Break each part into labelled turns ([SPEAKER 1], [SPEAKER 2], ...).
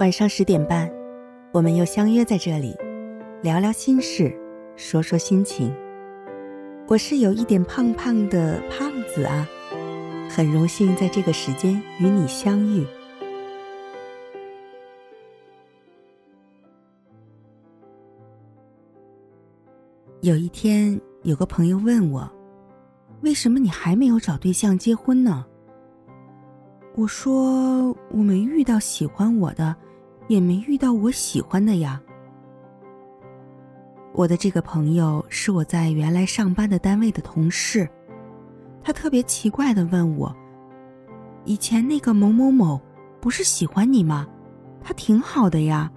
[SPEAKER 1] 晚上十点半，我们又相约在这里，聊聊心事，说说心情。我是有一点胖胖的胖子啊，很荣幸在这个时间与你相遇。有一天，有个朋友问我：“为什么你还没有找对象结婚呢？”我说：“我没遇到喜欢我的，也没遇到我喜欢的呀。”我的这个朋友是我在原来上班的单位的同事，他特别奇怪的问我：“以前那个某某某不是喜欢你吗？他挺好的呀，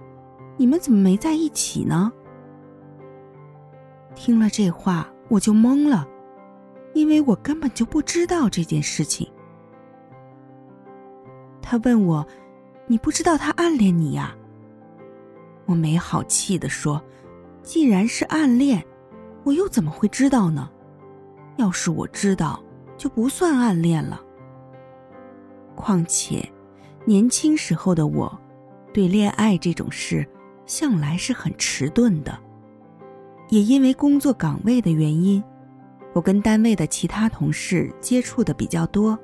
[SPEAKER 1] 你们怎么没在一起呢？”听了这话，我就懵了，因为我根本就不知道这件事情。他问我：“你不知道他暗恋你呀？”我没好气的说：“既然是暗恋，我又怎么会知道呢？要是我知道，就不算暗恋了。况且，年轻时候的我，对恋爱这种事向来是很迟钝的。也因为工作岗位的原因，我跟单位的其他同事接触的比较多。”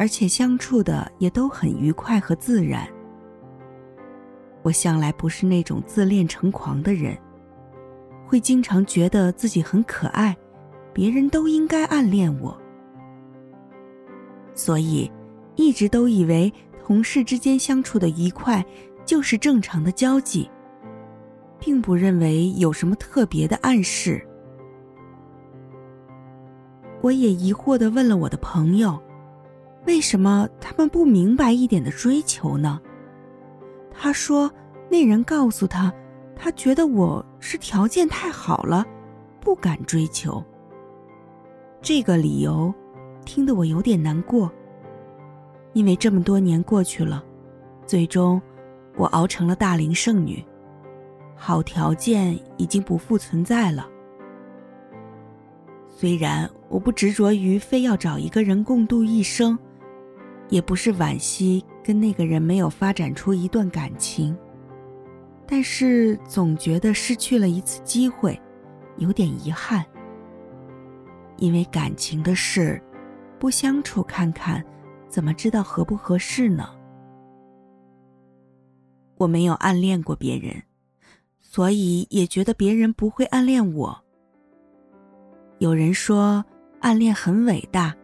[SPEAKER 1] 而且相处的也都很愉快和自然。我向来不是那种自恋成狂的人，会经常觉得自己很可爱，别人都应该暗恋我。所以，一直都以为同事之间相处的愉快就是正常的交际，并不认为有什么特别的暗示。我也疑惑的问了我的朋友。为什么他们不明白一点的追求呢？他说，那人告诉他，他觉得我是条件太好了，不敢追求。这个理由，听得我有点难过。因为这么多年过去了，最终，我熬成了大龄剩女，好条件已经不复存在了。虽然我不执着于非要找一个人共度一生。也不是惋惜跟那个人没有发展出一段感情，但是总觉得失去了一次机会，有点遗憾。因为感情的事，不相处看看，怎么知道合不合适呢？我没有暗恋过别人，所以也觉得别人不会暗恋我。有人说暗恋很伟大，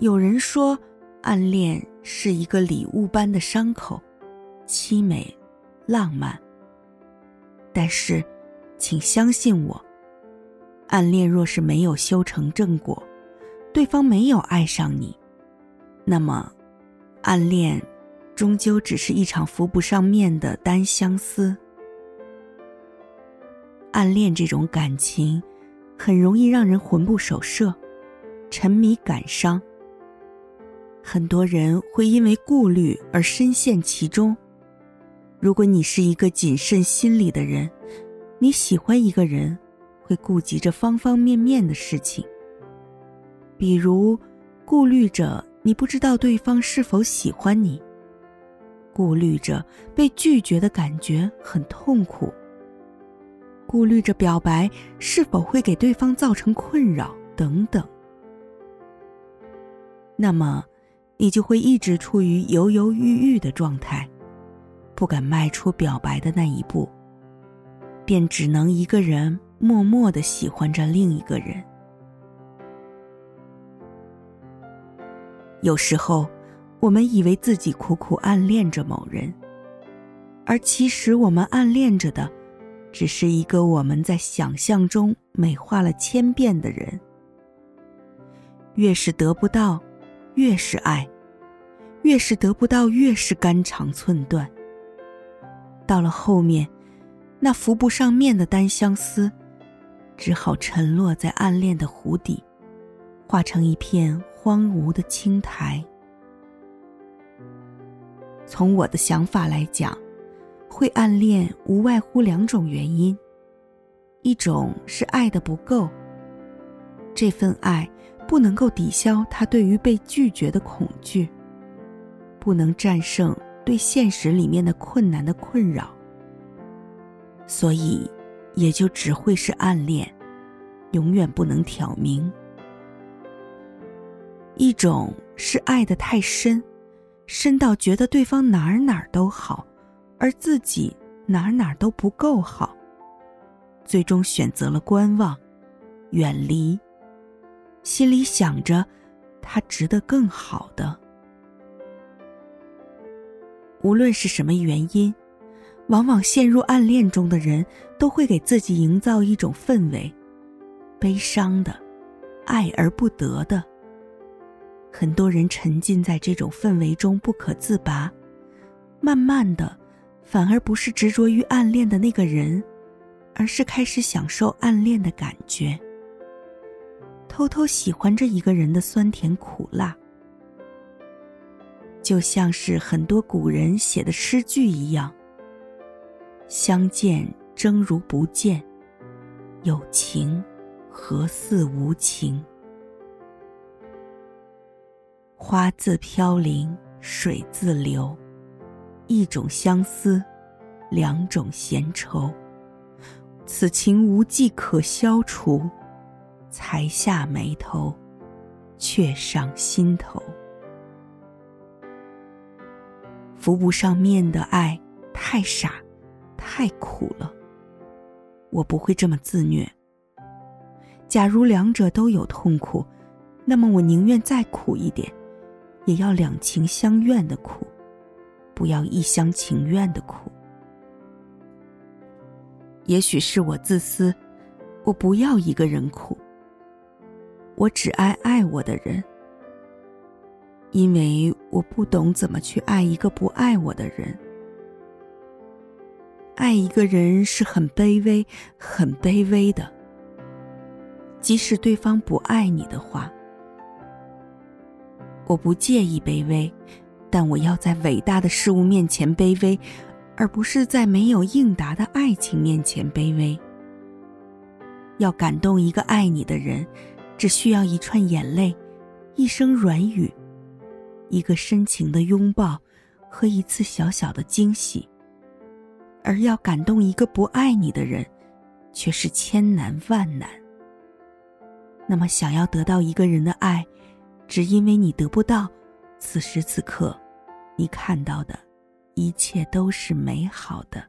[SPEAKER 1] 有人说。暗恋是一个礼物般的伤口，凄美、浪漫。但是，请相信我，暗恋若是没有修成正果，对方没有爱上你，那么，暗恋终究只是一场浮不上面的单相思。暗恋这种感情，很容易让人魂不守舍，沉迷感伤。很多人会因为顾虑而深陷其中。如果你是一个谨慎心理的人，你喜欢一个人，会顾及着方方面面的事情。比如，顾虑着你不知道对方是否喜欢你，顾虑着被拒绝的感觉很痛苦，顾虑着表白是否会给对方造成困扰等等。那么。你就会一直处于犹犹豫豫的状态，不敢迈出表白的那一步，便只能一个人默默的喜欢着另一个人。有时候，我们以为自己苦苦暗恋着某人，而其实我们暗恋着的，只是一个我们在想象中美化了千遍的人。越是得不到。越是爱，越是得不到，越是肝肠寸断。到了后面，那浮不上面的单相思，只好沉落在暗恋的湖底，化成一片荒芜的青苔。从我的想法来讲，会暗恋无外乎两种原因：一种是爱的不够，这份爱。不能够抵消他对于被拒绝的恐惧，不能战胜对现实里面的困难的困扰，所以也就只会是暗恋，永远不能挑明。一种是爱的太深，深到觉得对方哪儿哪儿都好，而自己哪儿哪儿都不够好，最终选择了观望，远离。心里想着，他值得更好的。无论是什么原因，往往陷入暗恋中的人都会给自己营造一种氛围：悲伤的，爱而不得的。很多人沉浸在这种氛围中不可自拔，慢慢的，反而不是执着于暗恋的那个人，而是开始享受暗恋的感觉，偷偷喜欢着一个人的酸甜苦辣。就像是很多古人写的诗句一样：“相见争如不见，有情何似无情。”花自飘零，水自流，一种相思，两种闲愁。此情无计可消除，才下眉头，却上心头。浮不上面的爱太傻，太苦了。我不会这么自虐。假如两者都有痛苦，那么我宁愿再苦一点，也要两情相愿的苦，不要一厢情愿的苦。也许是我自私，我不要一个人苦，我只爱爱我的人。因为我不懂怎么去爱一个不爱我的人。爱一个人是很卑微、很卑微的。即使对方不爱你的话，我不介意卑微，但我要在伟大的事物面前卑微，而不是在没有应答的爱情面前卑微。要感动一个爱你的人，只需要一串眼泪，一声软语。一个深情的拥抱和一次小小的惊喜，而要感动一个不爱你的人，却是千难万难。那么，想要得到一个人的爱，只因为你得不到，此时此刻，你看到的一切都是美好的。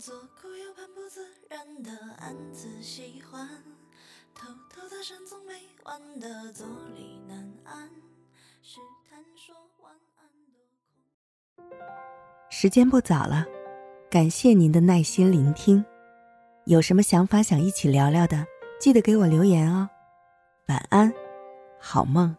[SPEAKER 1] 左顾右盼，不自然的暗自喜欢。偷偷的山总没完的坐立难安，试探说晚安的空。时间不早了，感谢您的耐心聆听。有什么想法想一起聊聊的，记得给我留言哦。晚安，好梦。